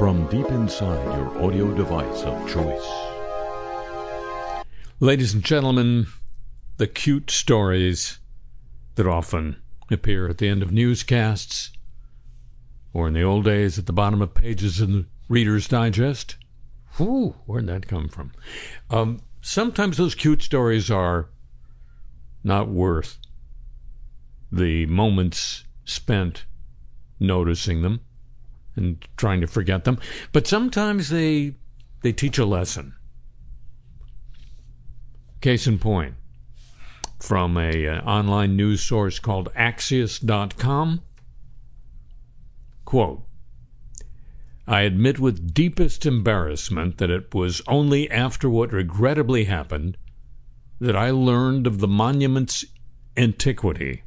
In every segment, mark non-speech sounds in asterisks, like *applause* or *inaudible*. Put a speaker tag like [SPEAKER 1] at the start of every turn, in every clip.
[SPEAKER 1] from deep inside your audio device of choice.
[SPEAKER 2] Ladies and gentlemen, the cute stories that often appear at the end of newscasts or in the old days at the bottom of pages in the Reader's Digest. Whew, where'd that come from? Um, sometimes those cute stories are not worth the moments spent noticing them and trying to forget them, but sometimes they they teach a lesson. Case in point, from a uh, online news source called Axios.com. Quote, I admit with deepest embarrassment that it was only after what regrettably happened that I learned of the monument's antiquity.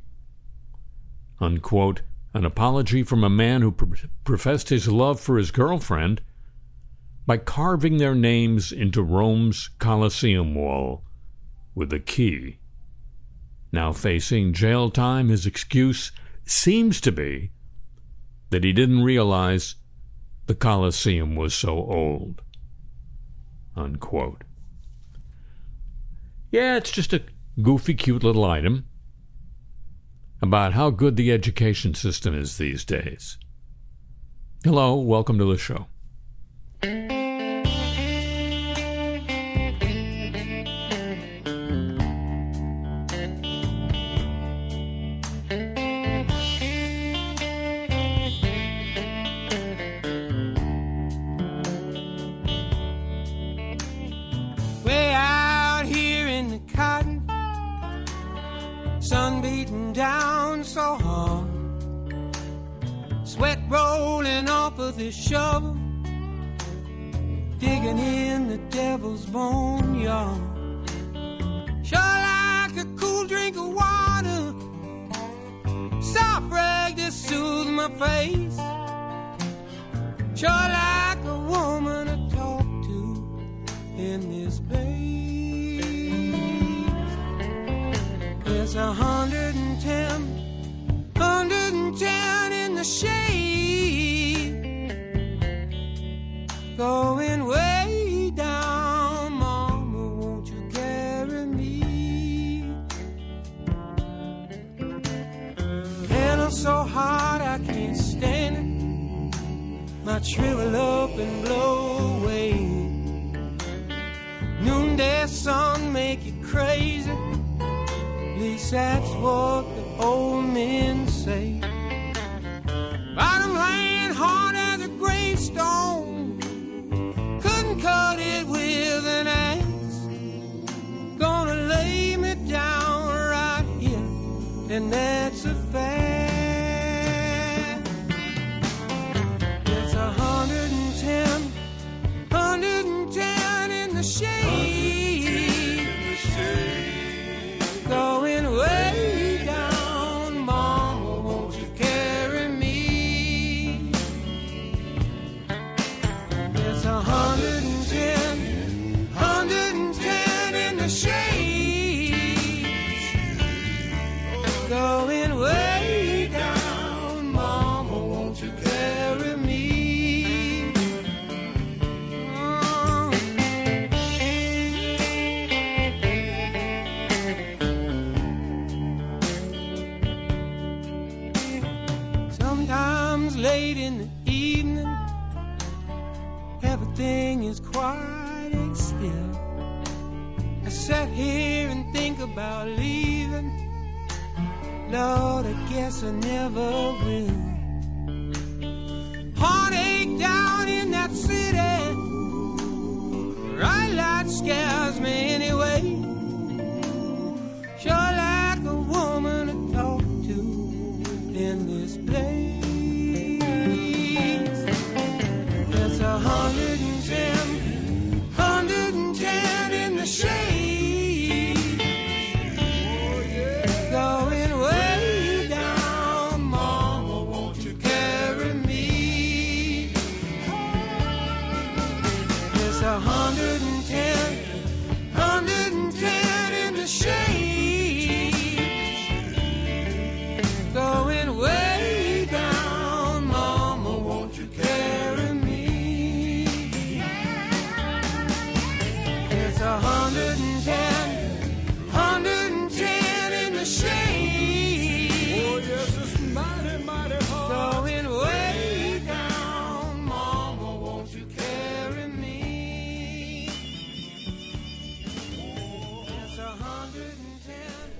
[SPEAKER 2] Unquote, an apology from a man who pro- professed his love for his girlfriend by carving their names into Rome's Colosseum wall with a key. Now facing jail time, his excuse seems to be that he didn't realize the Colosseum was so old. Unquote. Yeah, it's just a goofy, cute little item about how good the education system is these days. Hello, welcome to the show.
[SPEAKER 3] This shovel, digging in the devil's boneyard. Sure like a cool drink of water, soft rag to soothe my face. Sure like a woman to talk to in this place. It's a hundred and ten, hundred and ten in the shade going way down, Mama. Won't you carry me? Hell's so hot I can't stand it. Might shrivel up and blow away. Noonday sun make you crazy. At that's what the old men say. Bottom laying hard as a gravestone couldn't cut it with an axe. Gonna lay me down right here, and that's going way down. Mama, won't you carry me? Oh. Sometimes late in the evening everything is quiet and still. I sat here and think about leaving. Lord, I guess I never will. Heartache down in that city.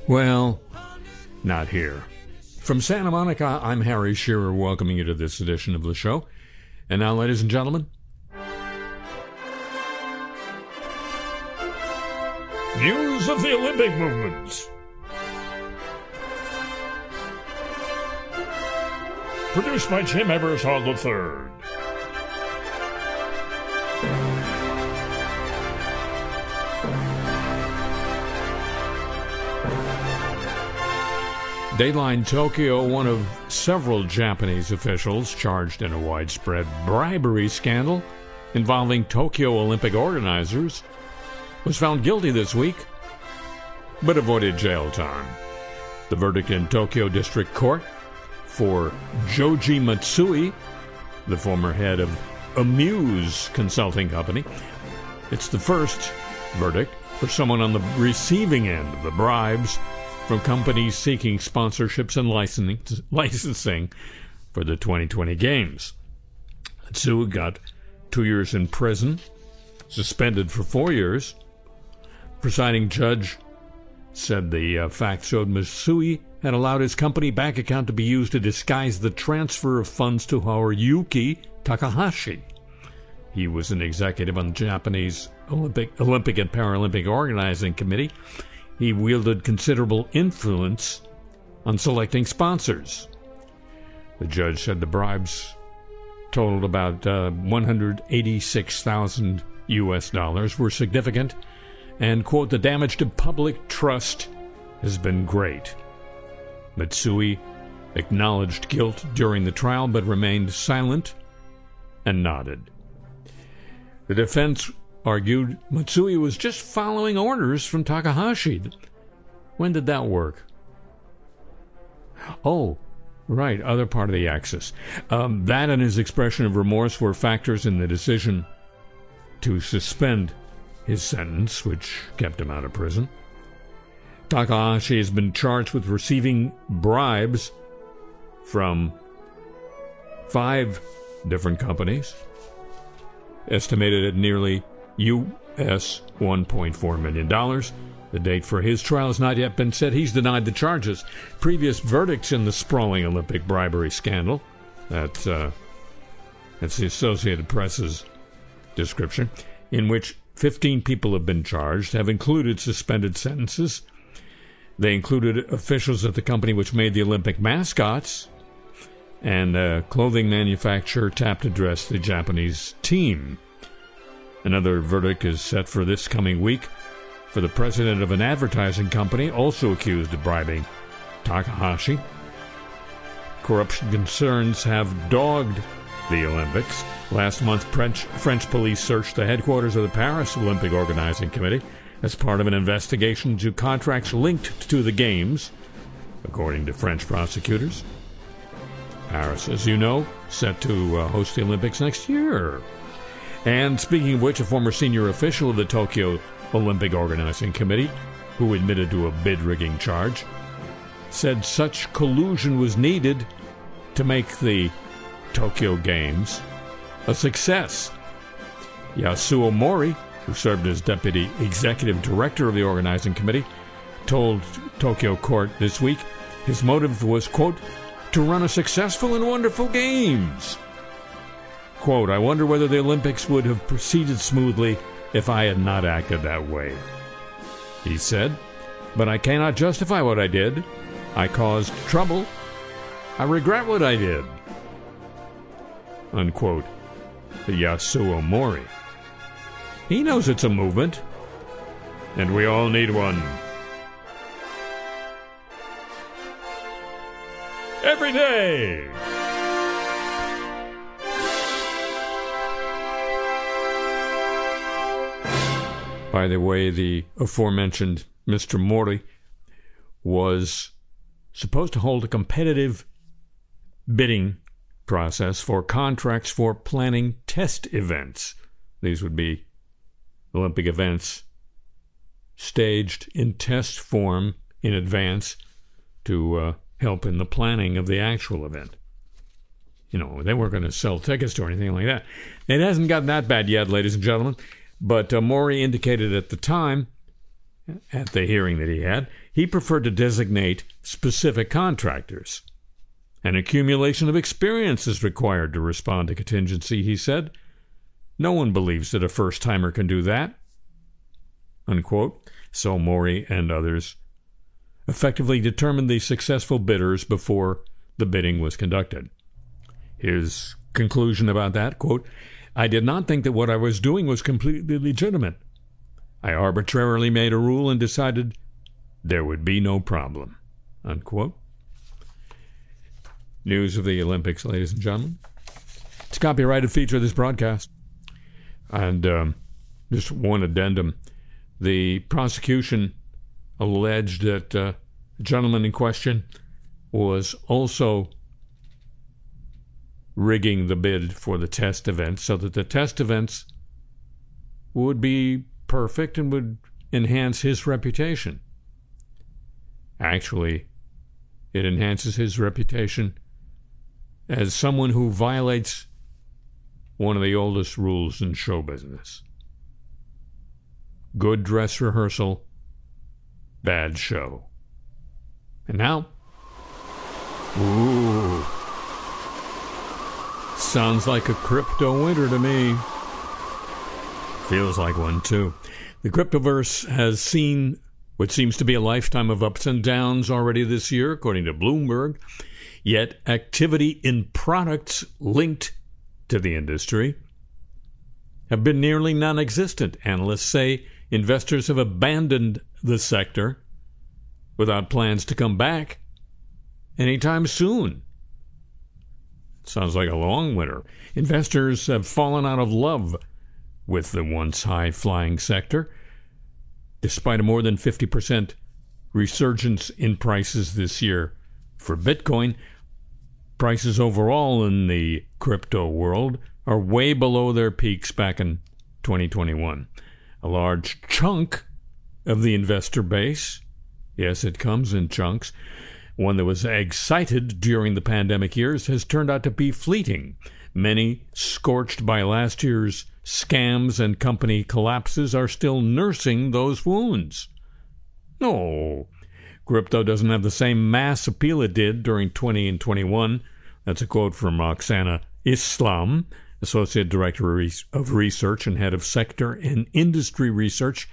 [SPEAKER 2] Well, not here. From Santa Monica, I'm Harry Shearer welcoming you to this edition of the show. And now, ladies and gentlemen, news of the Olympic movement. Produced by Jim Ebersol III. Dateline Tokyo, one of several Japanese officials charged in a widespread bribery scandal involving Tokyo Olympic organizers, was found guilty this week but avoided jail time. The verdict in Tokyo District Court for Joji Matsui, the former head of Amuse Consulting Company. It's the first verdict for someone on the receiving end of the bribes from companies seeking sponsorships and licensing, for the 2020 Games. Tsu got two years in prison, suspended for four years. Presiding judge said the uh, fact showed Matsui had allowed his company bank account to be used to disguise the transfer of funds to Yuki Takahashi. He was an executive on the Japanese Olympic, Olympic and Paralympic Organizing Committee he wielded considerable influence on selecting sponsors. The judge said the bribes totaled about uh, 186,000 US dollars, were significant, and, quote, the damage to public trust has been great. Matsui acknowledged guilt during the trial but remained silent and nodded. The defense argued Matsui was just following orders from Takahashi. When did that work? Oh, right, other part of the axis. Um, that and his expression of remorse were factors in the decision to suspend his sentence, which kept him out of prison. Takahashi has been charged with receiving bribes from five different companies, estimated at nearly U.S. $1.4 million. The date for his trial has not yet been set. He's denied the charges. Previous verdicts in the sprawling Olympic bribery scandal, that, uh, that's the Associated Press's description, in which 15 people have been charged, have included suspended sentences. They included officials at the company which made the Olympic mascots and a clothing manufacturer tapped to dress the Japanese team. Another verdict is set for this coming week for the president of an advertising company also accused of bribing Takahashi. Corruption concerns have dogged the Olympics. Last month, French, French police searched the headquarters of the Paris Olympic Organizing Committee as part of an investigation into contracts linked to the Games, according to French prosecutors. Paris, as you know, set to uh, host the Olympics next year. And speaking of which, a former senior official of the Tokyo Olympic Organizing Committee, who admitted to a bid rigging charge, said such collusion was needed to make the Tokyo Games a success. Yasuo Mori, who served as deputy executive director of the organizing committee, told Tokyo Court this week his motive was, quote, to run a successful and wonderful games. Quote, I wonder whether the Olympics would have proceeded smoothly if I had not acted that way. He said, But I cannot justify what I did. I caused trouble. I regret what I did. Unquote. Yasuo Mori. He knows it's a movement, and we all need one. Every day! By the way, the aforementioned Mr. Mori was supposed to hold a competitive bidding process for contracts for planning test events. These would be Olympic events staged in test form in advance to uh, help in the planning of the actual event. You know, they weren't going to sell tickets or anything like that. It hasn't gotten that bad yet, ladies and gentlemen. But uh, Mori indicated at the time, at the hearing that he had, he preferred to designate specific contractors. An accumulation of experience is required to respond to contingency, he said. No one believes that a first timer can do that. Unquote. So Maury and others effectively determined the successful bidders before the bidding was conducted. His conclusion about that quote, I did not think that what I was doing was completely legitimate. I arbitrarily made a rule and decided there would be no problem. Unquote. News of the Olympics, ladies and gentlemen. It's a copyrighted feature of this broadcast. And um, just one addendum. The prosecution alleged that uh, the gentleman in question was also rigging the bid for the test events so that the test events would be perfect and would enhance his reputation. Actually, it enhances his reputation as someone who violates one of the oldest rules in show business good dress rehearsal, bad show. And now, ooh, sounds like a crypto winter to me. Feels like one too. The cryptoverse has seen what seems to be a lifetime of ups and downs already this year, according to Bloomberg. Yet activity in products linked to the industry have been nearly non existent. Analysts say investors have abandoned the sector without plans to come back anytime soon. Sounds like a long winter. Investors have fallen out of love with the once high flying sector. Despite a more than 50% resurgence in prices this year for Bitcoin, prices overall in the crypto world are way below their peaks back in 2021. A large chunk of the investor base Yes, it comes in chunks. One that was excited during the pandemic years has turned out to be fleeting. Many, scorched by last year's scams and company collapses, are still nursing those wounds. No, crypto doesn't have the same mass appeal it did during 20 and 21. That's a quote from Roxanna Islam, Associate Director of Research and Head of Sector and Industry Research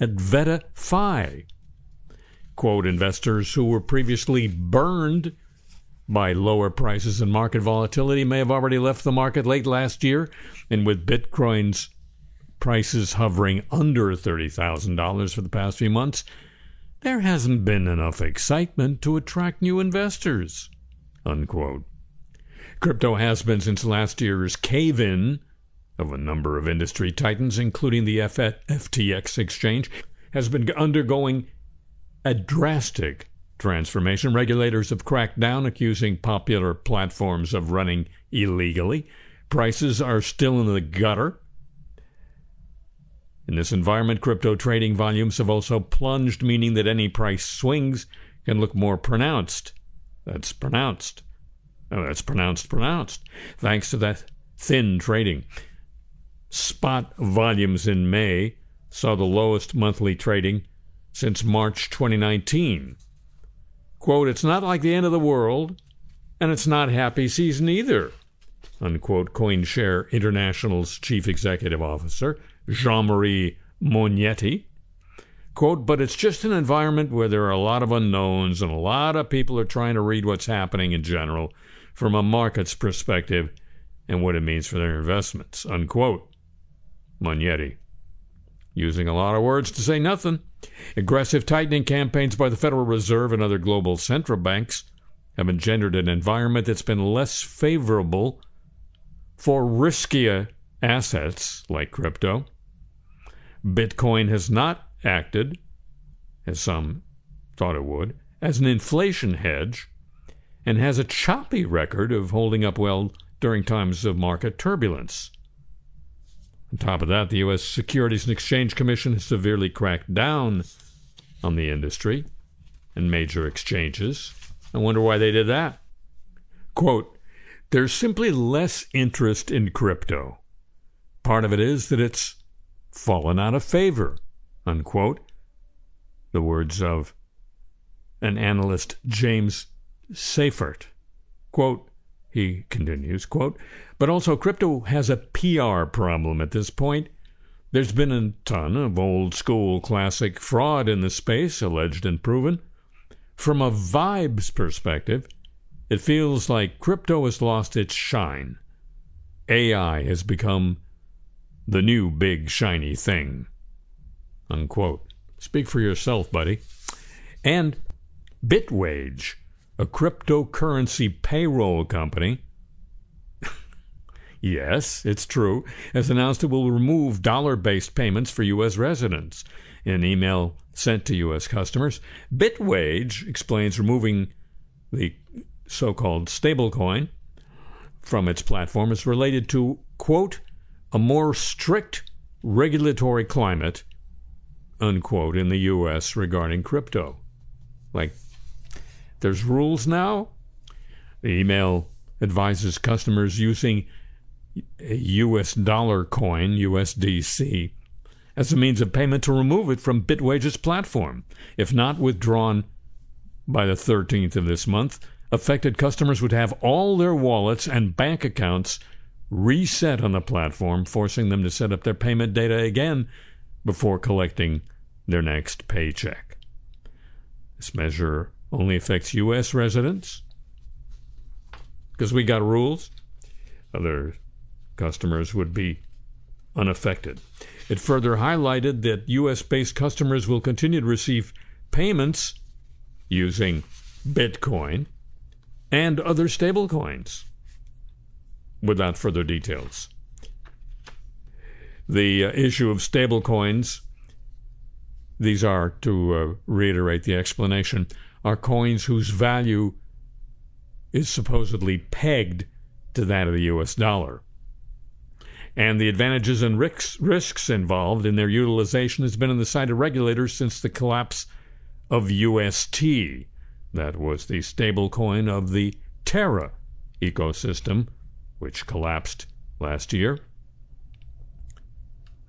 [SPEAKER 2] at VettaFi quote, investors who were previously burned by lower prices and market volatility may have already left the market late last year. And with Bitcoin's prices hovering under $30,000 for the past few months, there hasn't been enough excitement to attract new investors. Unquote. Crypto has been since last year's cave in of a number of industry titans, including the FTX exchange, has been undergoing a drastic transformation. Regulators have cracked down, accusing popular platforms of running illegally. Prices are still in the gutter. In this environment, crypto trading volumes have also plunged, meaning that any price swings can look more pronounced. That's pronounced. Oh, that's pronounced, pronounced. Thanks to that thin trading. Spot volumes in May saw the lowest monthly trading since March 2019. Quote, it's not like the end of the world, and it's not happy season either, unquote, CoinShare International's chief executive officer, Jean Marie Mognetti. Quote, but it's just an environment where there are a lot of unknowns and a lot of people are trying to read what's happening in general from a market's perspective and what it means for their investments, unquote. Mognetti. Using a lot of words to say nothing. Aggressive tightening campaigns by the Federal Reserve and other global central banks have engendered an environment that's been less favorable for riskier assets like crypto. Bitcoin has not acted, as some thought it would, as an inflation hedge and has a choppy record of holding up well during times of market turbulence. On top of that, the U.S. Securities and Exchange Commission has severely cracked down on the industry and major exchanges. I wonder why they did that. Quote, there's simply less interest in crypto. Part of it is that it's fallen out of favor, unquote. The words of an analyst James Seyffart. Quote, he continues, quote, but also crypto has a PR problem at this point. There's been a ton of old school classic fraud in the space, alleged and proven. From a vibes perspective, it feels like crypto has lost its shine. AI has become the new big shiny thing. Unquote. Speak for yourself, buddy. And Bitwage, a cryptocurrency payroll company, *laughs* yes, it's true, has announced it will remove dollar based payments for U.S. residents. In an email sent to U.S. customers, Bitwage explains removing the so called stablecoin from its platform is related to, quote, a more strict regulatory climate, unquote, in the U.S. regarding crypto. Like, there's rules now. The email advises customers using a U.S. dollar coin, USDC, as a means of payment to remove it from Bitwage's platform. If not withdrawn by the 13th of this month, affected customers would have all their wallets and bank accounts reset on the platform, forcing them to set up their payment data again before collecting their next paycheck. This measure only affects U.S. residents because we got rules. Other customers would be unaffected. It further highlighted that U.S. based customers will continue to receive payments using Bitcoin and other stablecoins without further details. The uh, issue of stablecoins, these are, to uh, reiterate the explanation, are coins whose value is supposedly pegged to that of the US dollar. And the advantages and risks, involved in their utilization has been on the side of regulators since the collapse of UST. That was the stablecoin of the Terra ecosystem which collapsed last year.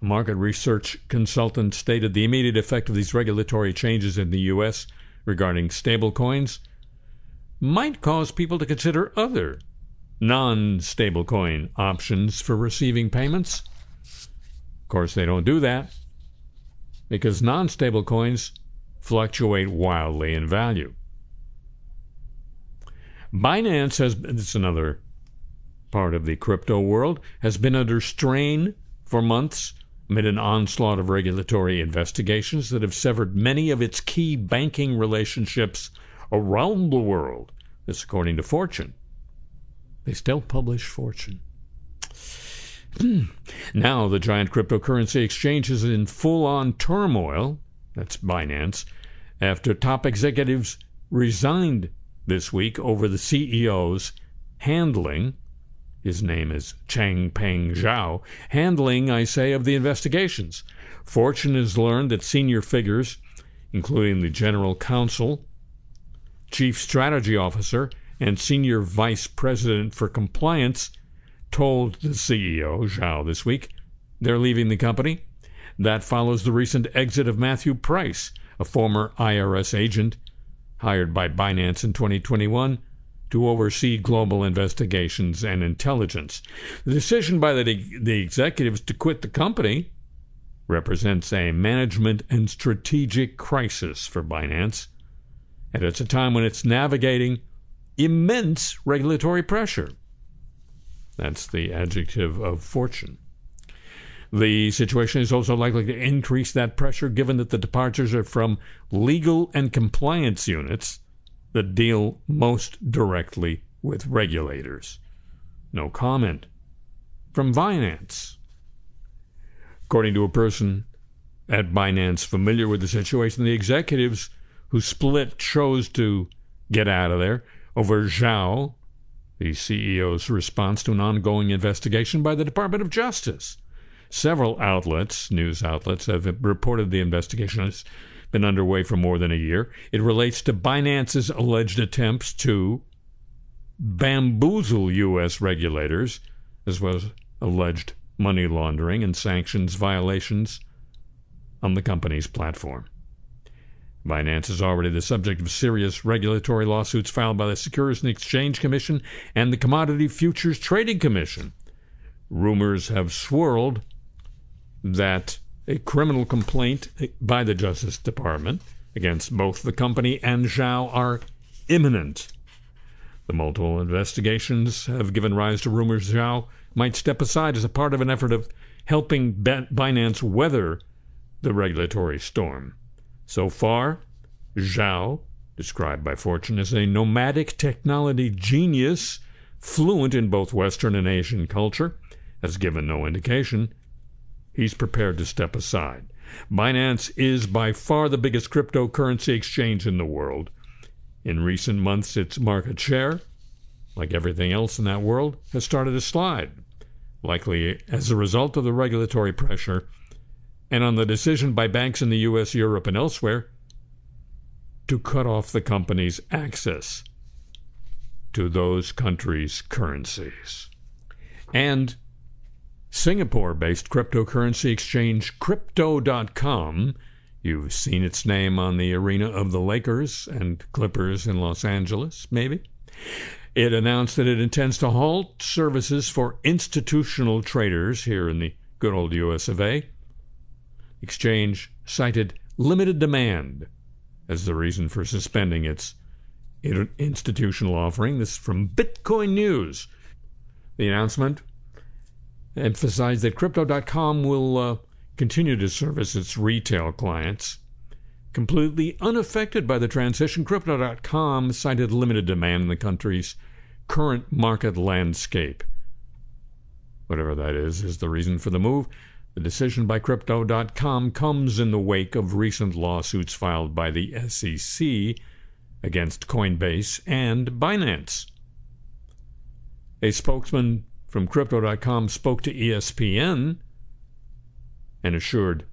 [SPEAKER 2] Market research consultant stated the immediate effect of these regulatory changes in the U.S. regarding stablecoins might cause people to consider other non stablecoin options for receiving payments. Of course, they don't do that because non stablecoins fluctuate wildly in value. Binance has, it's another part of the crypto world, has been under strain for months amid an onslaught of regulatory investigations that have severed many of its key banking relationships around the world. This, according to Fortune. They still publish Fortune. Hmm. now, the giant cryptocurrency exchange is in full on turmoil. That's Binance. After top executives resigned this week over the CEO's handling his name is Changpeng Zhao, handling, I say, of the investigations. Fortune has learned that senior figures, including the general counsel, chief strategy officer, and senior vice president for compliance, told the CEO, Zhao, this week they're leaving the company. That follows the recent exit of Matthew Price, a former IRS agent hired by Binance in 2021 to oversee global investigations and intelligence. The decision by the, the executives to quit the company represents a management and strategic crisis for Binance, and it's a time when it's navigating immense regulatory pressure. That's the adjective of fortune. The situation is also likely to increase that pressure given that the departures are from legal and compliance units that deal most directly with regulators. No comment from Binance. According to a person at Binance familiar with the situation, the executives who split chose to get out of there over Zhao, the CEO's response to an ongoing investigation by the Department of Justice. Several outlets, news outlets, have reported the investigation has been underway for more than a year. It relates to Binance's alleged attempts to bamboozle U.S. regulators, as well as alleged money laundering and sanctions violations on the company's platform. Binance is already the subject of serious regulatory lawsuits filed by the Securities and Exchange Commission and the Commodity Futures Trading Commission. Rumors have swirled that a criminal complaint by the Justice Department against both the company and Zhao are imminent. The multiple investigations have given rise to rumors Zhao might step aside as a part of an effort of helping Binance weather the regulatory storm. So far, Zhao, described by Fortune as a nomadic technology genius, fluent in both Western and Asian culture, has given no indication he's prepared to step aside. Binance is by far the biggest cryptocurrency exchange in the world. In recent months, its market share, like everything else in that world, has started to slide, likely as a result of the regulatory pressure and on the decision by banks in the US, Europe, and elsewhere to cut off the company's access to those countries' currencies. And Singapore based cryptocurrency exchange Crypto.com. You've seen its name on the arena of the Lakers and Clippers in Los Angeles, maybe. It announced that it intends to halt services for institutional traders here in the good old US of A. Exchange cited limited demand as the reason for suspending its institutional offering. This is from Bitcoin News. The announcement emphasized that Crypto.com will uh, continue to service its retail clients. Completely unaffected by the transition, Crypto.com cited limited demand in the country's current market landscape. Whatever that is, is the reason for the move. The decision by Crypto.com comes in the wake of recent lawsuits filed by the SEC against Coinbase and Binance. A spokesman from Crypto.com spoke to ESPN and assured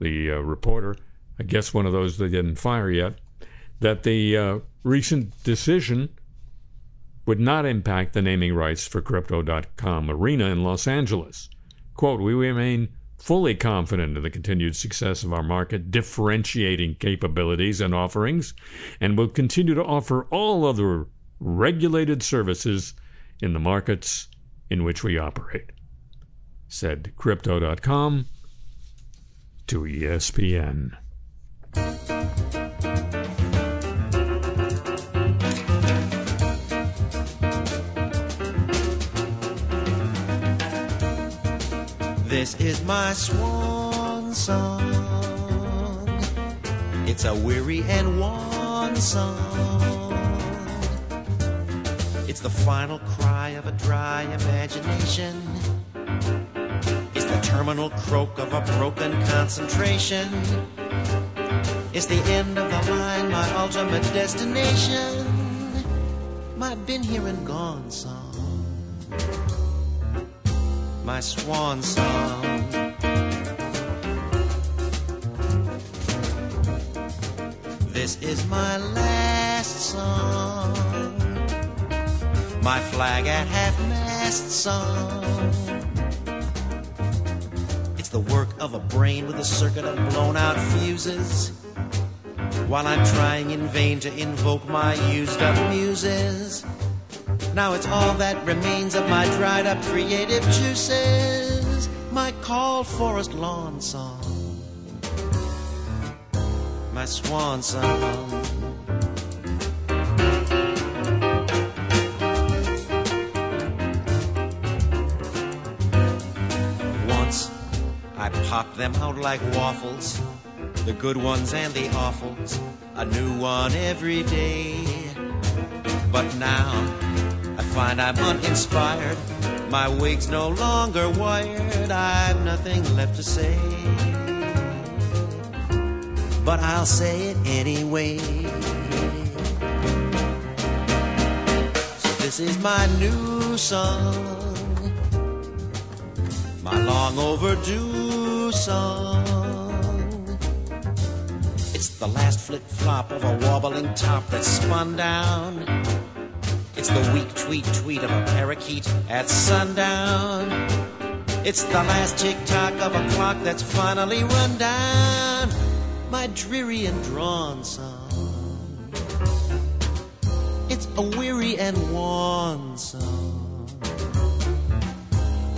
[SPEAKER 2] the uh, reporter, I guess one of those they didn't fire yet, that the uh, recent decision would not impact the naming rights for Crypto.com Arena in Los Angeles. Quote, we remain fully confident in the continued success of our market, differentiating capabilities and offerings, and will continue to offer all other regulated services in the markets in which we operate, said Crypto.com to ESPN.
[SPEAKER 4] This is my swan song. It's a weary and wan song. It's the final cry of a dry imagination. It's the terminal croak of a broken concentration. It's the end of the line, my ultimate destination. My been here and gone song. My swan song. This is my last song my flag at half mast song. It's the work of a brain with a circuit of blown out fuses. While I'm trying in vain to invoke my used up muses. Now it's all that remains of my dried up creative juices. My call forest lawn song. My swan song. Pop them out like waffles, the good ones and the awfuls, a new one every day. But now I find I'm uninspired, my wig's no longer wired, I've nothing left to say. But I'll say it anyway. So this is my new song, my long overdue song. It's the last flip flop of a wobbling top that's spun down. It's the weak tweet tweet of a parakeet at sundown. It's the last tick tock of a clock that's finally run down. my dreary and drawn song. It's a weary and worn song.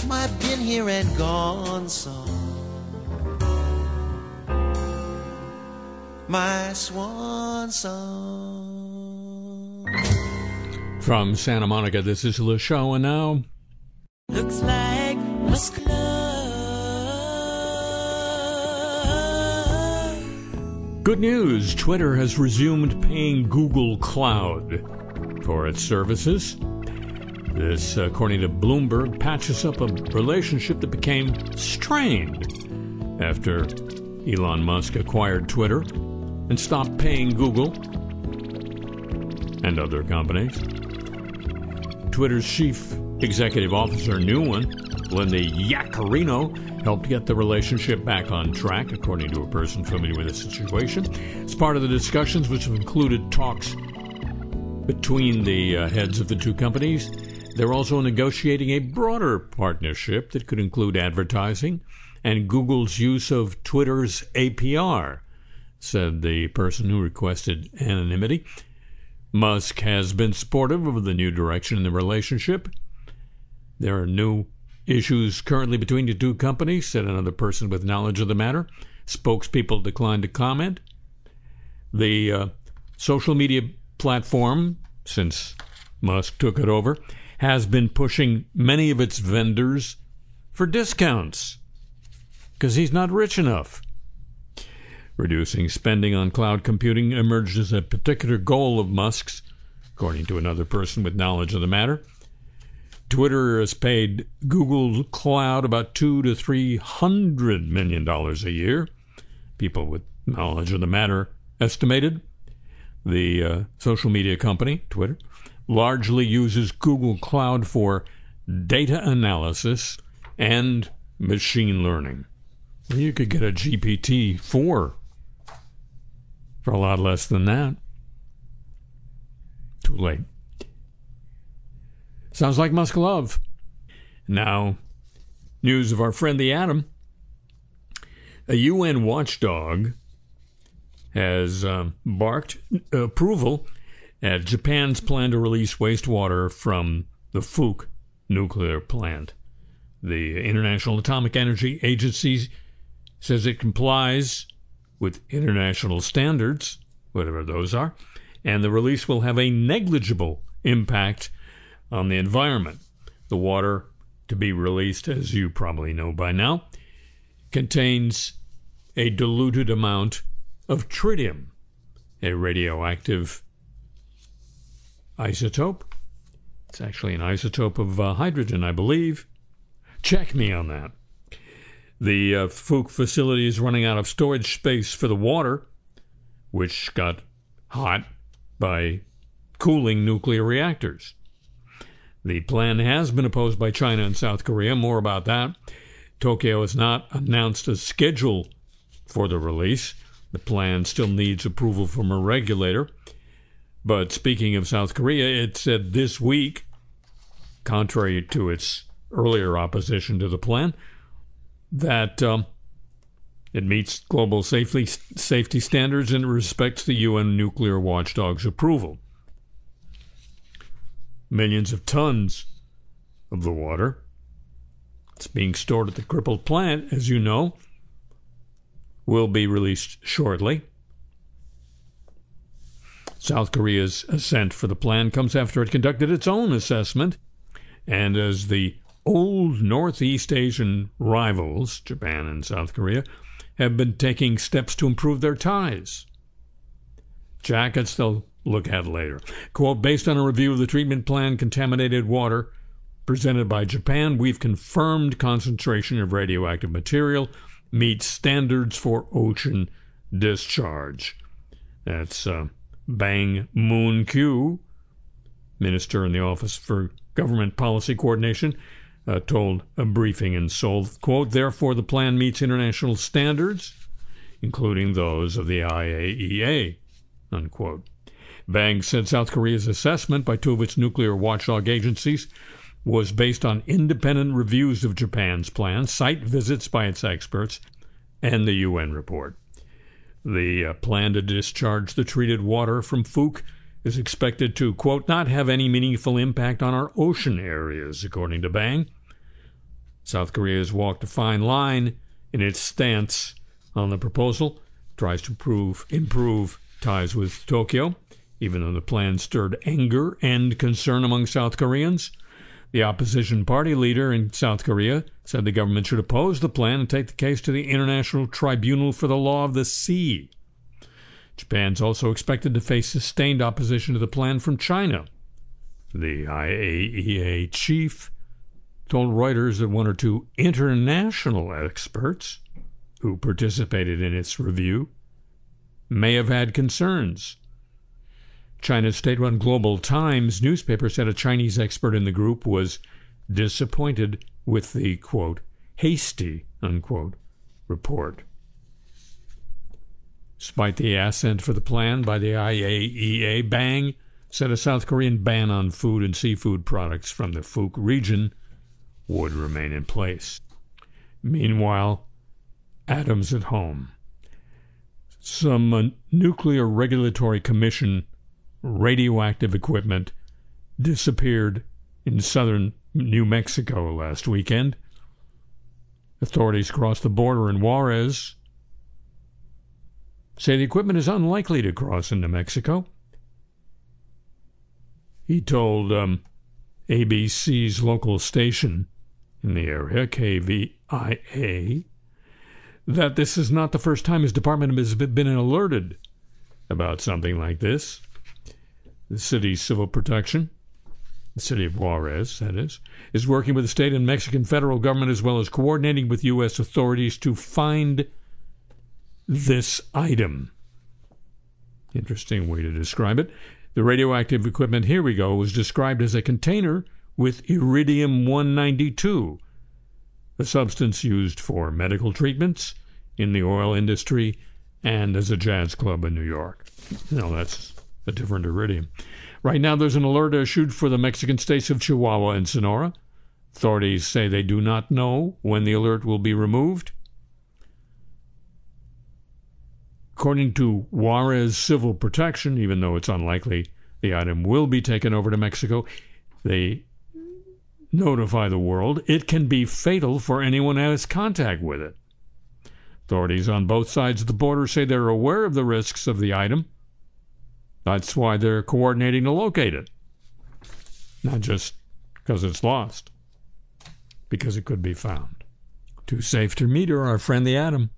[SPEAKER 4] My been here and gone song. My swan song.
[SPEAKER 2] From Santa Monica, this is Le Show, and now
[SPEAKER 4] Looks like muscular.
[SPEAKER 2] Good news Twitter has resumed paying Google Cloud for its services. This, according to Bloomberg, patches up a relationship that became strained after Elon Musk acquired Twitter and stop paying Google and other companies. Twitter's chief executive officer, new one, Linda Yaccarino, helped get the relationship back on track, according to a person familiar with the situation. As part of the discussions, which have included talks between the uh, heads of the two companies, they're also negotiating a broader partnership that could include advertising and Google's use of Twitter's API, said the person who requested anonymity. Musk has been supportive of the new direction in the relationship. There are new issues currently between the two companies, said another person with knowledge of the matter. Spokespeople declined to comment. The uh, social media platform, since Musk took it over, has been pushing many of its vendors for discounts because he's not rich enough. Reducing spending on cloud computing emerged as a particular goal of Musk's, according to another person with knowledge of the matter. Twitter has paid Google Cloud about two to three hundred million dollars a year. People with knowledge of the matter estimated. The uh, social media company, Twitter, largely uses Google Cloud for data analysis and machine learning. You could get a GPT 4 for a lot less than that. Too late. Sounds like Musk love. Now, news of our friend the Atom. A UN watchdog has um, barked approval at Japan's plan to release wastewater from the Fuke nuclear plant. The International Atomic Energy Agency says it complies with international standards, whatever those are, and the release will have a negligible impact on the environment. The water to be released, as you probably know by now, contains a diluted amount of tritium, a radioactive isotope. It's actually an isotope of uh, hydrogen, I believe. Check me on that. The uh, facility is running out of storage space for the water, which got hot by cooling nuclear reactors. The plan has been opposed by China and South Korea. More about that. Tokyo has not announced a schedule for the release. The plan still needs approval from a regulator. But speaking of South Korea, it said this week, contrary to its earlier opposition to the plan, that um, it meets global safety, safety standards and respects the UN nuclear watchdog's approval. Millions of tons of the water. It's being stored at the crippled plant, as you know, will be released shortly. South Korea's assent for the plan comes after it conducted its own assessment, and as the old Northeast Asian rivals, Japan and South Korea, have been taking steps to improve their ties. Jackets they'll look at later. Quote Based on a review of the treatment plan, contaminated water presented by Japan, we've confirmed concentration of radioactive material meets standards for ocean discharge. That's uh, Bang Moon Kyu, minister in the Office for Government Policy Coordination, uh, told a briefing in Seoul, quote, therefore the plan meets international standards, including those of the IAEA, unquote. Bang said South Korea's assessment by two of its nuclear watchdog agencies was based on independent reviews of Japan's plan, site visits by its experts, and the UN report. The uh, plan to discharge the treated water from Fook is expected to, quote, not have any meaningful impact on our ocean areas, according to Bang. South Korea has walked a fine line in its stance on the proposal, tries to prove, improve ties with Tokyo, even though the plan stirred anger and concern among South Koreans. The opposition party leader in South Korea said the government should oppose the plan and take the case to the International Tribunal for the Law of the Sea. Japan's also expected to face sustained opposition to the plan from China. The IAEA chief told Reuters that one or two international experts who participated in its review may have had concerns China's state run Global Times newspaper said a Chinese expert in the group was disappointed with the, quote, hasty, unquote, report. Despite the assent for the plan by the IAEA, Bang said a South Korean ban on food and seafood products from the Fook region would remain in place. Meanwhile, Adams at home. Some Nuclear Regulatory Commission radioactive equipment disappeared in southern New Mexico last weekend. Authorities crossed the border in Juarez say the equipment is unlikely to cross into Mexico. He told um, ABC's local station in the area, KVIA, that this is not the first time his department has been alerted about something like this the city's civil protection, the city of Juarez, that is, is working with the state and Mexican federal government as well as coordinating with U.S. authorities to find this item. Interesting way to describe it. The radioactive equipment, here we go, was described as a container with iridium 192, a substance used for medical treatments in the oil industry and as a jazz club in New York. No, that's a different iridium. Right now, there's an alert issued for the Mexican states of Chihuahua and Sonora. Authorities say they do not know when the alert will be removed. According to Juarez Civil Protection, even though it's unlikely the item will be taken over to Mexico, they notify the world it can be fatal for anyone who has contact with it. Authorities on both sides of the border say they're aware of the risks of the item that's why they're coordinating to locate it. Not just because it's lost, because it could be found. Too safe to meter our friend the atom.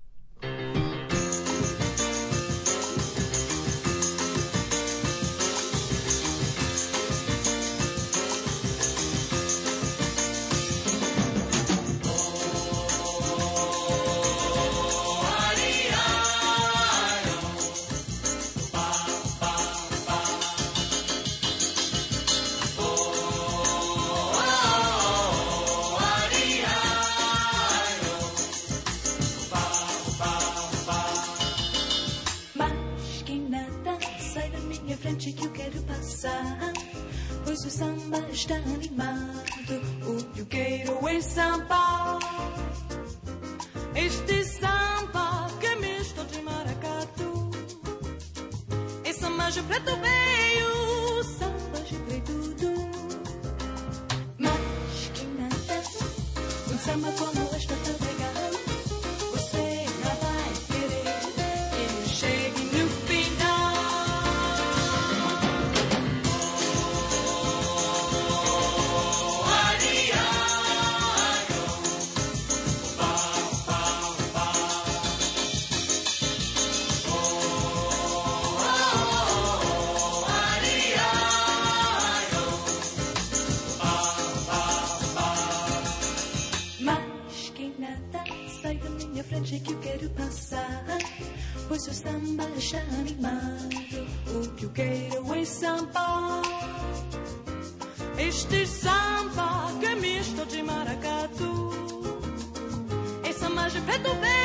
[SPEAKER 2] je peux tomber.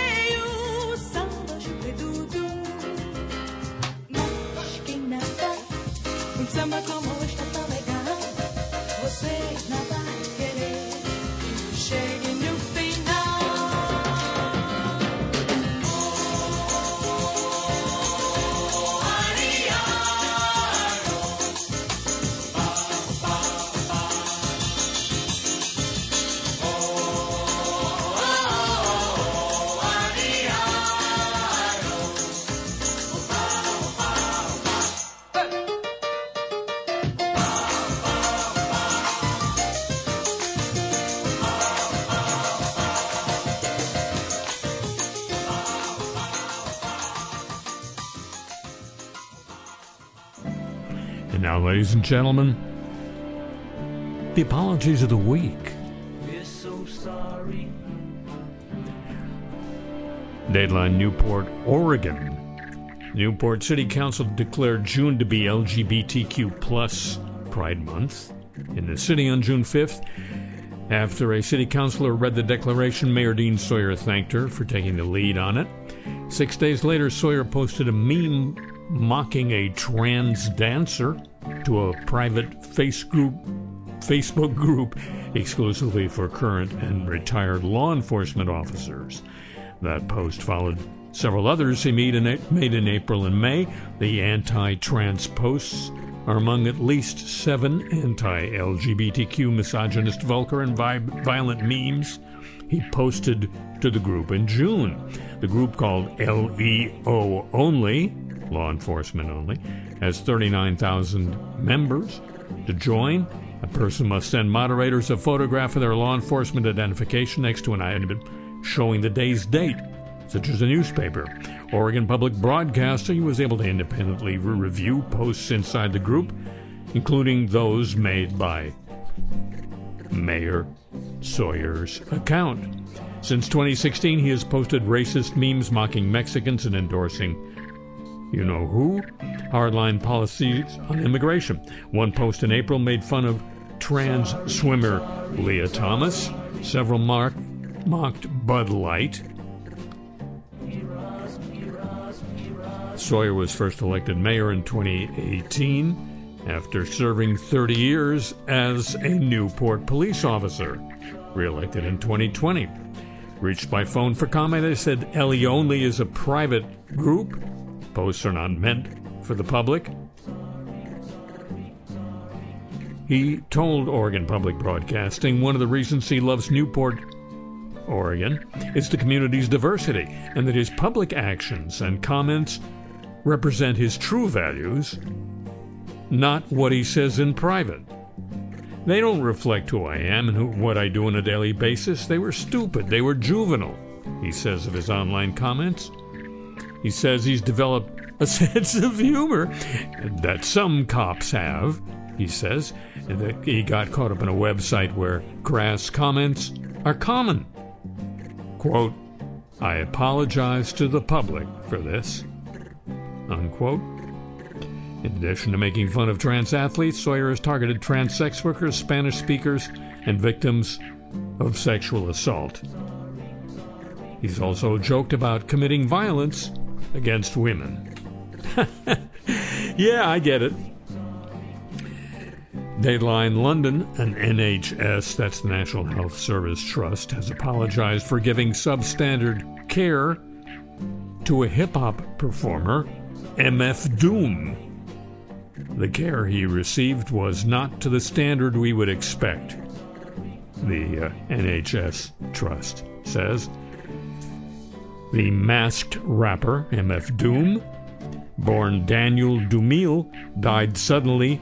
[SPEAKER 2] And gentlemen, the apologies of the week.
[SPEAKER 5] We're so sorry.
[SPEAKER 2] Dateline Newport, Oregon. Newport City Council declared June to be LGBTQ plus Pride Month. In the city on June 5th, after a city councilor read the declaration, Mayor Dean Sawyer thanked her for taking the lead on it. Six days later, Sawyer posted a meme mocking a trans dancer to a private face group, Facebook group exclusively for current and retired law enforcement officers. That post followed several others he made in, made in April and May. The anti trans posts are among at least seven anti LGBTQ misogynist, vulgar, and vi- violent memes he posted to the group in June. The group called LEO Only, law enforcement only, has 39,000 members. To join, a person must send moderators a photograph of their law enforcement identification next to an item showing the day's date, such as a newspaper. Oregon Public Broadcasting was able to independently review posts inside the group, including those made by Mayor Sawyer's account. Since 2016, he has posted racist memes mocking Mexicans and endorsing you know who? Hardline policies on immigration. One post in April made fun of trans swimmer Lia Thomas. Several mark, mocked Bud Light. Sawyer was first elected mayor in 2018 after serving 30 years as a Newport police officer. Reelected in 2020. Reached by phone for comment, they said LEO Only is a private group. Posts are not meant for the public. He told Oregon Public Broadcasting one of the reasons he loves Newport, Oregon, is the community's diversity, and that his public actions and comments represent his true values, not what he says in private. They don't reflect who I am and who, what I do on a daily basis. They were stupid. They were juvenile, he says of his online comments. He says he's developed a *laughs* sense of humor that some cops have, he says, that he got caught up in a website where crass comments are common. Quote, I apologize to the public for this. Unquote. In addition to making fun of trans athletes, Sawyer has targeted trans sex workers, Spanish speakers, and victims of sexual assault. He's also joked about committing violence against women. *laughs* yeah, I get it. Dateline London, an NHS, that's the National Health Service Trust, has apologized for giving substandard care to a hip hop performer, MF Doom. The care he received was not to the standard we would expect, the uh, NHS Trust says. The masked rapper, MF Doom, born Daniel Dumile, died suddenly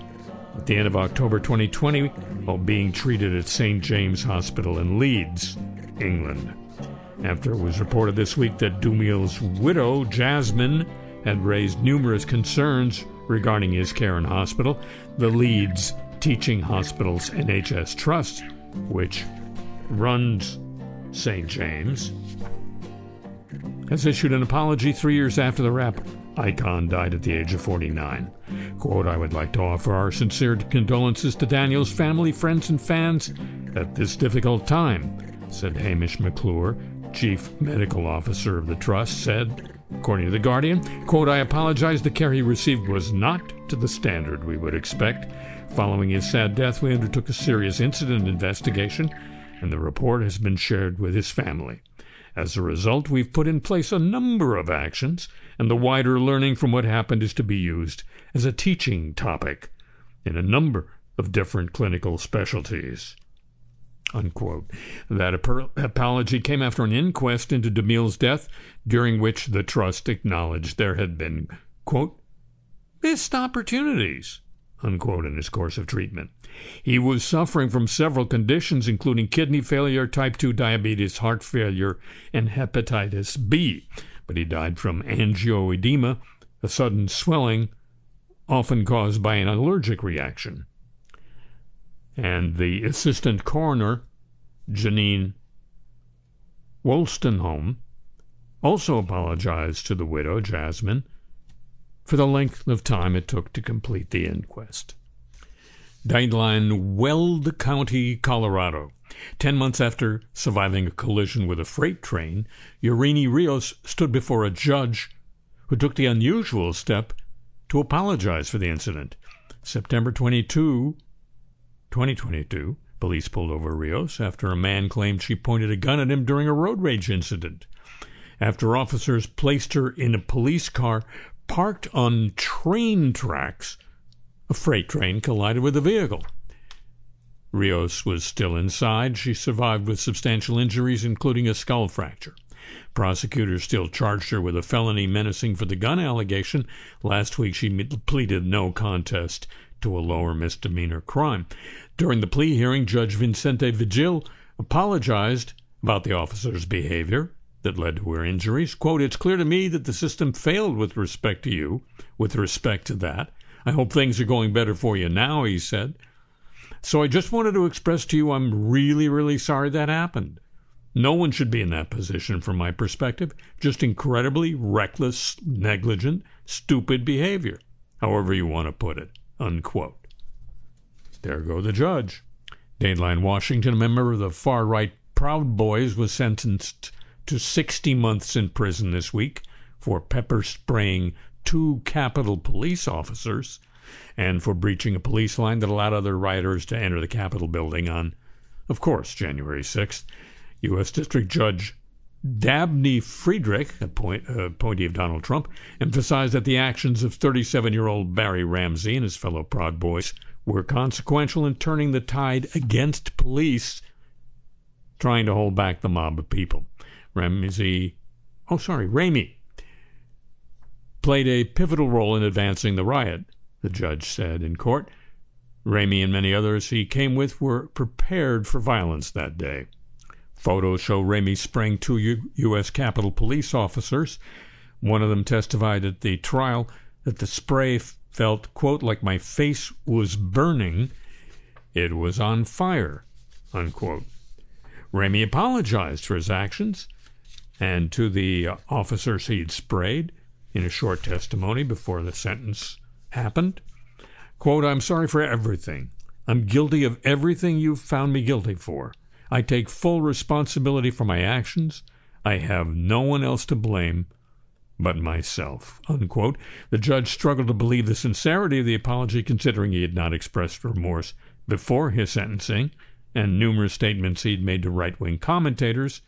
[SPEAKER 2] at the end of October 2020 while being treated at St. James Hospital in Leeds, England. After it was reported this week that Dumile's widow, Jasmine, had raised numerous concerns regarding his care in hospital, the Leeds Teaching Hospitals NHS Trust, which runs St. James, has issued an apology three years after the rap icon died at the age of 49. Quote, I would like to offer our sincere condolences to Daniel's family, friends, and fans at this difficult time, said Hamish McClure, chief medical officer of the trust, said, according to The Guardian, quote, I apologize the care he received was not to the standard we would expect. Following his sad death, we undertook a serious incident investigation, and the report has been shared with his family. As a result, we've put in place a number of actions, and the wider learning from what happened is to be used as a teaching topic in a number of different clinical specialties. Unquote. That apology came after an inquest into Dumile's death, during which the trust acknowledged there had been, quote, missed opportunities, unquote, in his course of treatment. He was suffering from several conditions, including kidney failure, type 2 diabetes, heart failure, and hepatitis B. But he died from angioedema, a sudden swelling often caused by an allergic reaction. And the assistant coroner, Janine Wolstenholme, also apologized to the widow, Jasmine, for the length of time it took to complete the inquest. Dateline Weld County, Colorado. Ten months after surviving a collision with a freight train, Yareni Rios stood before a judge who took the unusual step to apologize for the incident. September 22, 2022, police pulled over Rios after a man claimed she pointed a gun at him during a road rage incident. After officers placed her in a police car parked on train tracks, a freight train collided with the vehicle. Rios was still inside. She survived with substantial injuries, including a skull fracture. Prosecutors still charged her with a felony menacing for the gun allegation. Last week, she pleaded no contest to a lower misdemeanor crime. During the plea hearing, Judge Vicente Vigil apologized about the officer's behavior that led to her injuries. Quote, It's clear to me that the system failed with respect to you, with respect to that. I hope things are going better for you now, he said. So I just wanted to express to you I'm really, really sorry that happened. No one should be in that position from my perspective. Just incredibly reckless, negligent, stupid behavior, however you want to put it. Unquote. There go the judge. Dateline Washington, a member of the far right Proud Boys, was sentenced to 60 months in prison this week for pepper spraying two Capitol police officers and for breaching a police line that allowed other rioters to enter the Capitol building on, of course, January 6th. U.S. District Judge Dabney Friedrich, a point, uh, appointee of Donald Trump, emphasized that the actions of 37 year old Barry Ramsey and his fellow Proud Boys were consequential in turning the tide against police trying to hold back the mob of people. Ramsey, oh, sorry, Ramey, played a pivotal role in advancing the riot, the judge said in court. Ramey and many others he came with were prepared for violence that day. Photos show Ramey spraying two U- U.S. Capitol police officers. One of them testified at the trial that the spray felt, quote, like my face was burning. It was on fire, unquote. Ramey apologized for his actions and to the officers he'd sprayed in a short testimony before the sentence happened. Quote, I'm sorry for everything. I'm guilty of everything you've found me guilty for. I take full responsibility for my actions. I have no one else to blame but myself. Unquote. The judge struggled to believe the sincerity of the apology, considering he had not expressed remorse before his sentencing, and numerous statements he'd made to right wing commentators,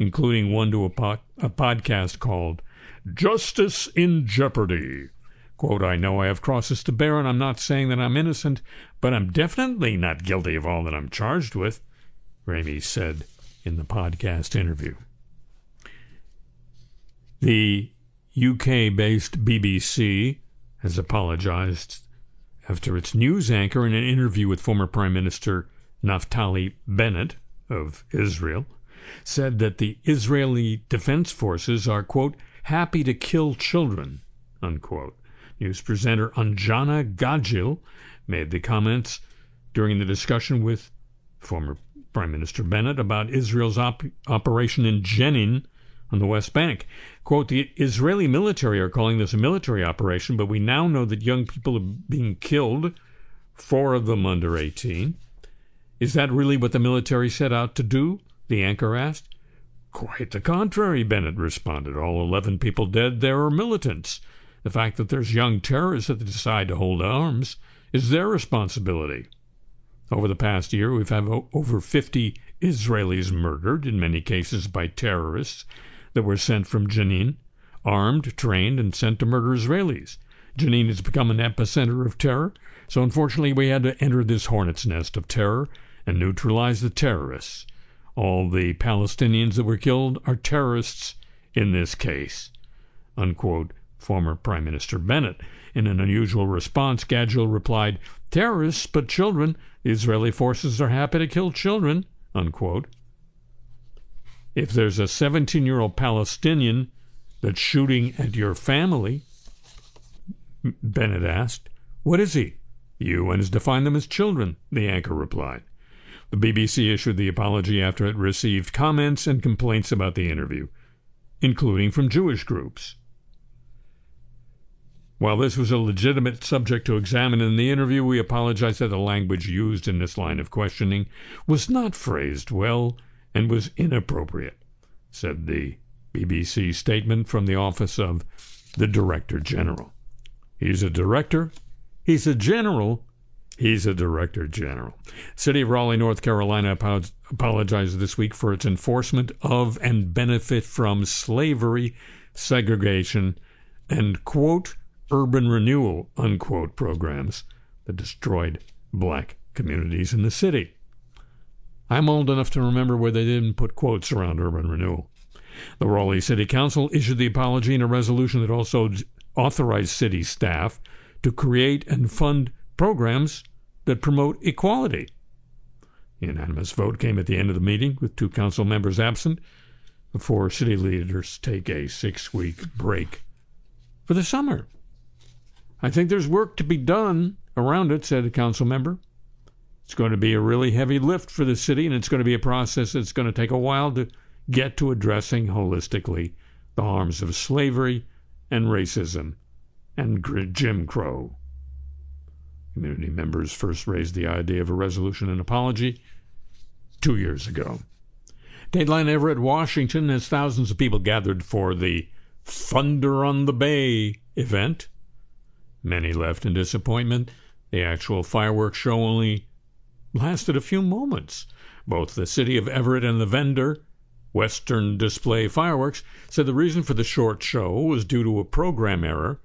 [SPEAKER 2] including one to a, po- a podcast called Justice in Jeopardy. Quote, I know I have crosses to bear, and I'm not saying that I'm innocent, but I'm definitely not guilty of all that I'm charged with, Ramey said in the podcast interview. The UK based BBC has apologized after its news anchor, in an interview with former Prime Minister Naftali Bennett of Israel, said that the Israeli Defense Forces are, quote, happy to kill children, unquote. News presenter Anjana Gadgil made the comments during the discussion with former Prime Minister Bennett about Israel's op- operation in Jenin on the West Bank. Quote, the Israeli military are calling this a military operation, but we now know that young people are being killed, four of them under 18. Is that really what the military set out to do? The anchor asked. Quite the contrary, Bennett responded. All 11 people dead there are militants. The fact that there's young terrorists that decide to hold arms is their responsibility. Over the past year, we've had over 50 Israelis murdered, in many cases by terrorists that were sent from Jenin, armed, trained, and sent to murder Israelis. Jenin has become an epicenter of terror, so unfortunately we had to enter this hornet's nest of terror and neutralize the terrorists. All the Palestinians that were killed are terrorists in this case. Unquote, former Prime Minister Bennett. In an unusual response, Gadgil replied, Terrorists, but children. The Israeli forces are happy to kill children. Unquote. If there's a 17 year old Palestinian that's shooting at your family, Bennett asked, What is he? The UN has defined them as children, the anchor replied. The BBC issued the apology after it received comments and complaints about the interview, including from Jewish groups. While this was a legitimate subject to examine in the interview, we apologize that the language used in this line of questioning was not phrased well and was inappropriate, said the BBC statement from the office of the Director General. He's a director, he's a general, he's a Director General. City of Raleigh, North Carolina apologized this week for its enforcement of and benefit from slavery, segregation, and quote urban renewal, unquote, programs that destroyed black communities in the city. I'm old enough to remember where they didn't put quotes around urban renewal. The Raleigh City Council issued the apology in a resolution that also authorized city staff to create and fund programs that promote equality. The unanimous vote came at the end of the meeting, with two council members absent, before city leaders take a six week break for the summer. I think there's work to be done around it, said a council member. It's going to be a really heavy lift for the city, and it's going to be a process that's going to take a while to get to addressing holistically the harms of slavery and racism and Jim Crow. Community members first raised the idea of a resolution and apology two years ago. Dateline Everett, Washington, as thousands of people gathered for the Thunder on the Bay event Many left in disappointment. The actual fireworks show only lasted a few moments. Both the city of Everett and the vendor, Western Display Fireworks, said the reason for the short show was due to a program error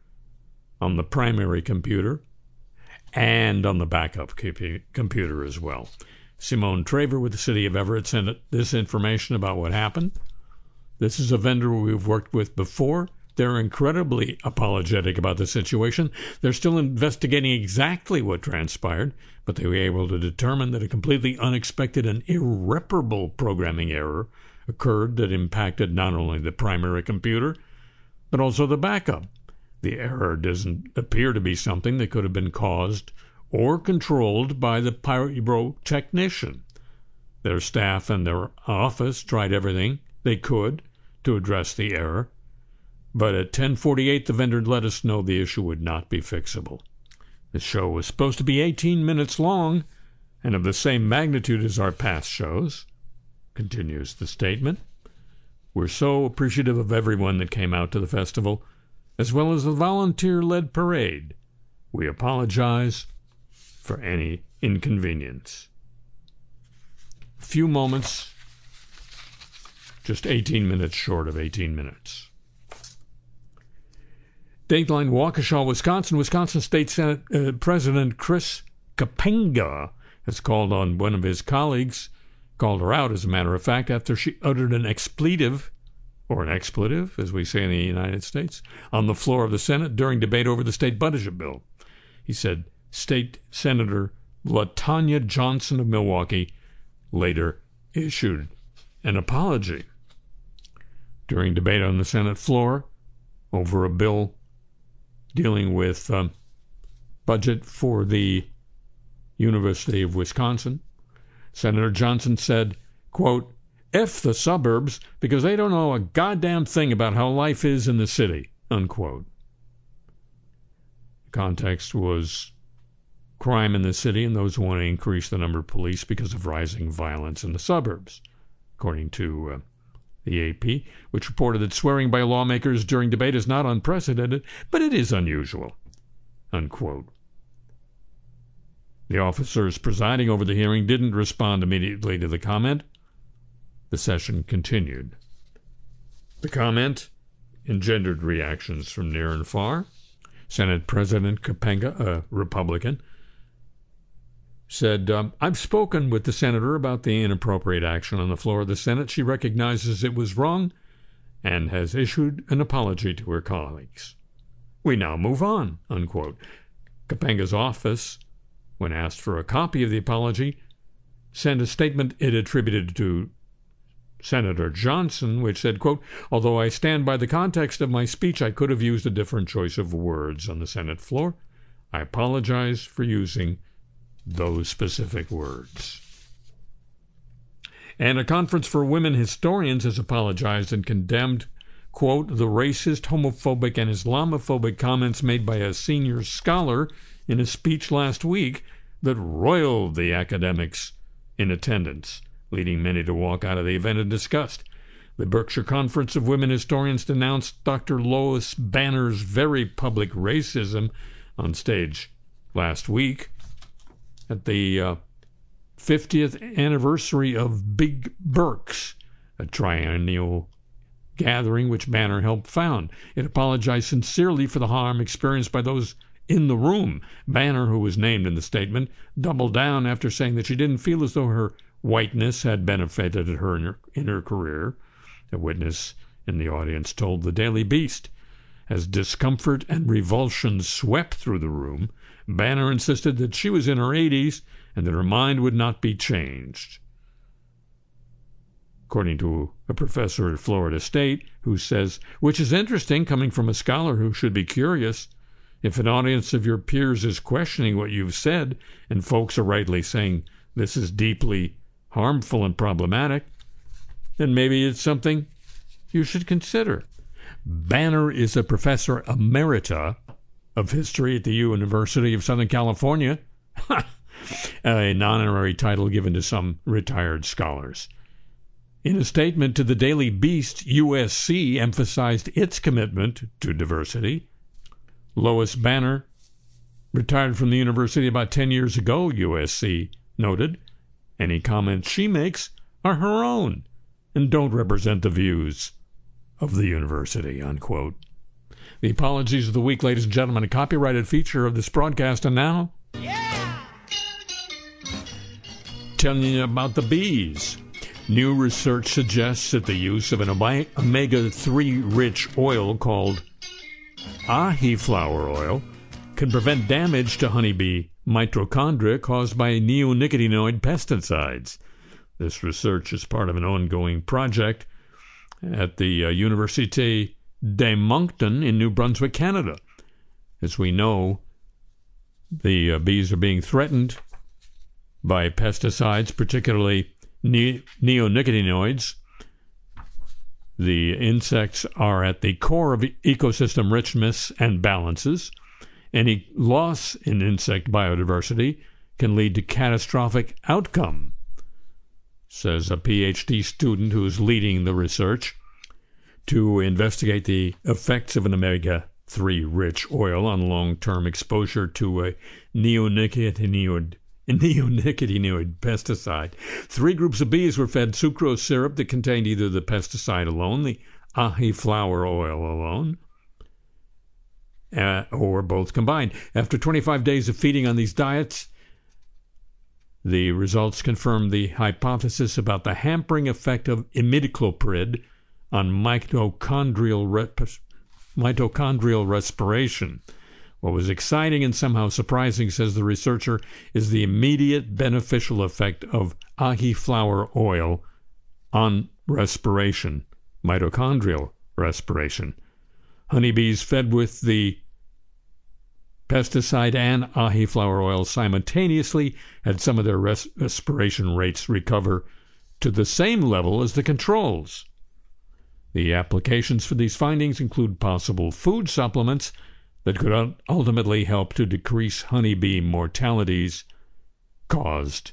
[SPEAKER 2] on the primary computer and on the backup computer as well. Simone Traver with the city of Everett sent this information about what happened. This is a vendor we've worked with before. They're incredibly apologetic about the situation. They're still investigating exactly what transpired, but they were able to determine that a completely unexpected and irreparable programming error occurred that impacted not only the primary computer, but also the backup. The error doesn't appear to be something that could have been caused or controlled by the pyrotechnician. Their staff and their office tried everything they could to address the error, but at 10:48 the vendor let us know the issue would not be fixable. The show was supposed to be 18 minutes long and of the same magnitude as our past shows, continues the statement. We're so appreciative of everyone that came out to the festival, as well as the volunteer led parade. We apologize for any inconvenience. A few moments, just 18 minutes short of 18 minutes. Dateline Waukesha, Wisconsin. Wisconsin State Senate uh, President Chris Kapenga has called on one of his colleagues, called her out, as a matter of fact, after she uttered an expletive, or an expletive, as we say in the United States, on the floor of the Senate during debate over the state budget bill. He said State Senator LaTanya Johnson of Milwaukee later issued an apology. During debate on the Senate floor over a bill dealing with um, budget for the University of Wisconsin. Senator Johnson said, quote, F the suburbs because they don't know a goddamn thing about how life is in the city, unquote. The context was crime in the city and those who want to increase the number of police because of rising violence in the suburbs, according to uh, the AP, which reported that swearing by lawmakers during debate is not unprecedented, but it is unusual. Unquote. The officers presiding over the hearing didn't respond immediately to the comment. The session continued. The comment engendered reactions from near and far. Senate President Kapenga, a Republican, said, um, I've spoken with the senator about the inappropriate action on the floor of the Senate. She recognizes it was wrong and has issued an apology to her colleagues. We now move on, unquote. Kapenga's office, when asked for a copy of the apology, sent a statement it attributed to Senator Johnson, which said, quote, Although I stand by the context of my speech, I could have used a different choice of words on the Senate floor. I apologize for using those specific words. And a conference for women historians has apologized and condemned, quote, the racist, homophobic, and Islamophobic comments made by a senior scholar in a speech last week that roiled the academics in attendance, leading many to walk out of the event in disgust. The Berkshire Conference of Women Historians denounced Dr. Lois Banner's very public racism on stage last week at the uh, 50th anniversary of Big Berks, a triennial gathering which Banner helped found. It apologized sincerely for the harm experienced by those in the room. Banner, who was named in the statement, doubled down after saying that she didn't feel as though her whiteness had benefited her in her, in her career. A witness in the audience told the Daily Beast. As discomfort and revulsion swept through the room, Banner insisted that she was in her 80s and that her mind would not be changed. According to a professor at Florida State, who says, which is interesting coming from a scholar who should be curious. If an audience of your peers is questioning what you've said, and folks are rightly saying this is deeply harmful and problematic, then maybe it's something you should consider. Banner is a professor emerita of history at the University of Southern California, *laughs* a non honorary title given to some retired scholars. In a statement to the Daily Beast, USC emphasized its commitment to diversity. Lois Banner retired from the university about 10 years ago, USC noted. Any comments she makes are her own and don't represent the views of the university. The apologies of the week, ladies and gentlemen, a copyrighted feature of this broadcast, and now. Yeah! Telling you about the bees. New research suggests that the use of an omega 3 rich oil called Ahiflower oil can prevent damage to honeybee mitochondria caused by neonicotinoid pesticides. This research is part of an ongoing project at the uh, Université de Moncton in New Brunswick, Canada. As we know, the uh, bees are being threatened by pesticides, particularly ne- neonicotinoids. The insects are at the core of ecosystem richness and balances. Any loss in insect biodiversity can lead to catastrophic outcome, says a PhD student who is leading the research to investigate the effects of an omega 3 rich oil on long term exposure to a neonicotinoid, neonicotinoid pesticide. Three groups of bees were fed sucrose syrup that contained either the pesticide alone, the Ahiflower oil alone, uh, or both combined. After 25 days of feeding on these diets, the results confirmed the hypothesis about the hampering effect of imidacloprid on mitochondrial, rep- mitochondrial respiration. What was exciting and somehow surprising, says the researcher, is the immediate beneficial effect of Ahiflower oil on respiration, mitochondrial respiration. Honeybees fed with the pesticide and Ahiflower oil simultaneously had some of their res- respiration rates recover to the same level as the controls. The applications for these findings include possible food supplements that could ultimately help to decrease honeybee mortalities caused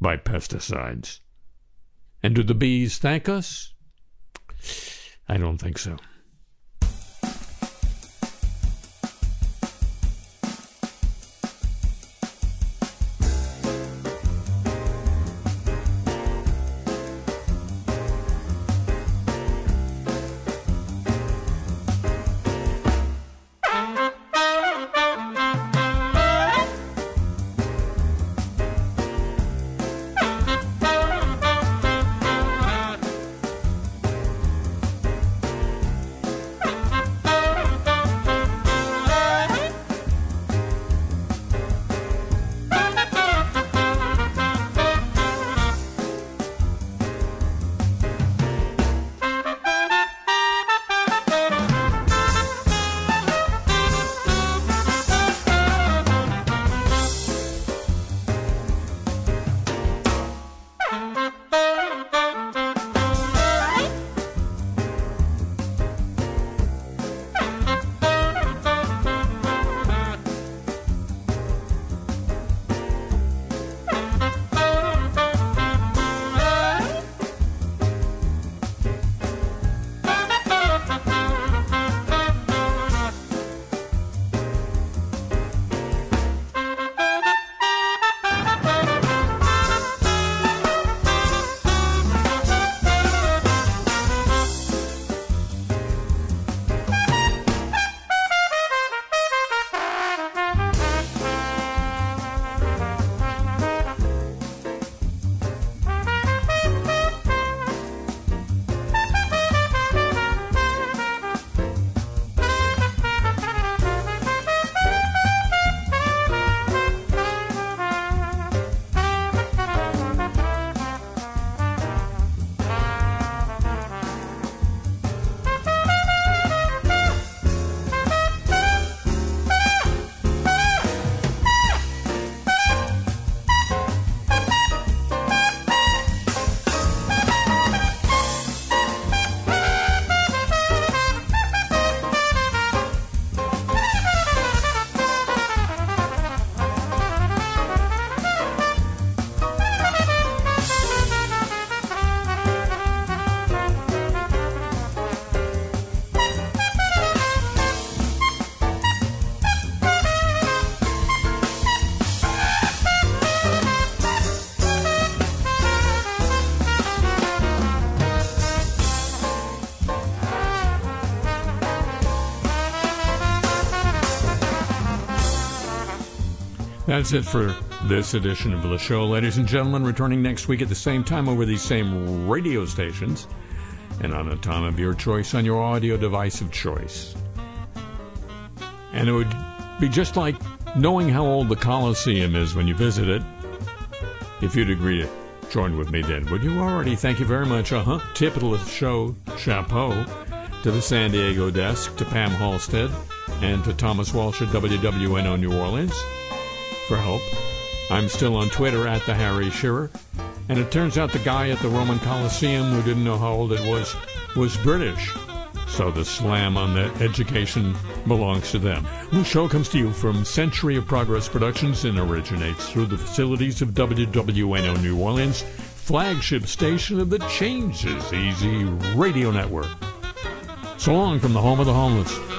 [SPEAKER 2] by pesticides. And do the bees thank us? I don't think so. That's it for this edition of the show, ladies and gentlemen. Returning next week at the same time over these same radio stations and on a time of your choice on your audio device of choice. And it would be just like knowing how old the Coliseum is when you visit it, if you'd agree to join with me then. Would you already? Thank you very much. Uh huh. Tip of the show, chapeau, to the San Diego desk, to Pam Halstead, and to Thomas Walsh at WWNO New Orleans for help. I'm still on Twitter at the Harry Shearer. And it turns out the guy at the Roman Coliseum who didn't know how old it was was British. So the slam on the education belongs to them. The show comes to you from Century of Progress Productions and originates through the facilities of WWNO New Orleans, flagship station of the Change Is Easy Radio Network. So long from the home of the homeless.